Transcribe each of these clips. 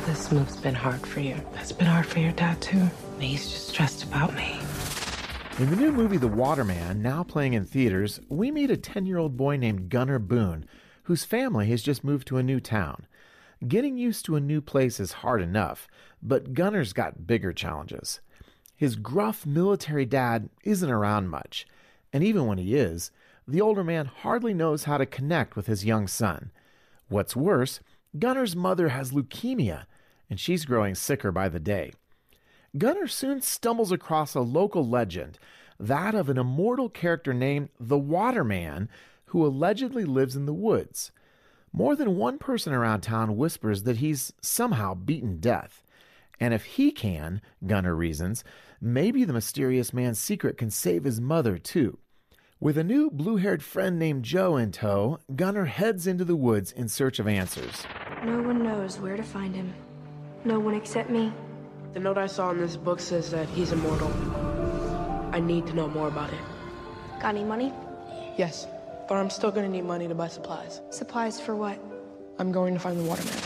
this move's been hard for you. It's been hard for your dad, too. He's just stressed about me. In the new movie The Water Man, now playing in theaters, we meet a 10 year old boy named Gunner Boone, whose family has just moved to a new town. Getting used to a new place is hard enough, but Gunner's got bigger challenges. His gruff military dad isn't around much, and even when he is, the older man hardly knows how to connect with his young son. What's worse, Gunner's mother has leukemia, and she's growing sicker by the day. Gunner soon stumbles across a local legend, that of an immortal character named the Water Man, who allegedly lives in the woods. More than one person around town whispers that he's somehow beaten death. And if he can, Gunner reasons, maybe the mysterious man's secret can save his mother too. With a new blue haired friend named Jo in tow, Gunner heads into the woods in search of answers. No one knows where to find him. No one except me. The note I saw in this book says that he's immortal. I need to know more about it. Got any money? Yes, but I'm still gonna need money to buy supplies. Supplies for what? I'm going to find the Water Man.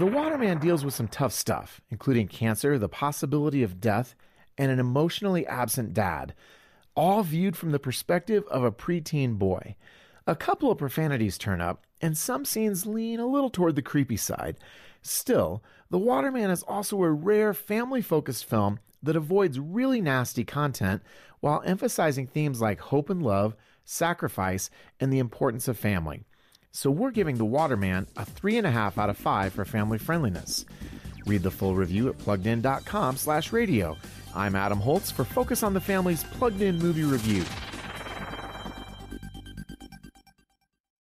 The Water Man deals with some tough stuff, including cancer, the possibility of death, and an emotionally absent dad, all viewed from the perspective of a preteen boy. A couple of profanities turn up, and some scenes lean a little toward the creepy side. Still, The Water Man is also a rare family focused film that avoids really nasty content while emphasizing themes like hope and love, sacrifice, and the importance of family. So we're giving The Water Man a 3.5 out of 5 for family friendliness. Read the full review at pluggedin.com slash radio. I'm Adam Holz for Focus on the Family's Plugged In Movie Review.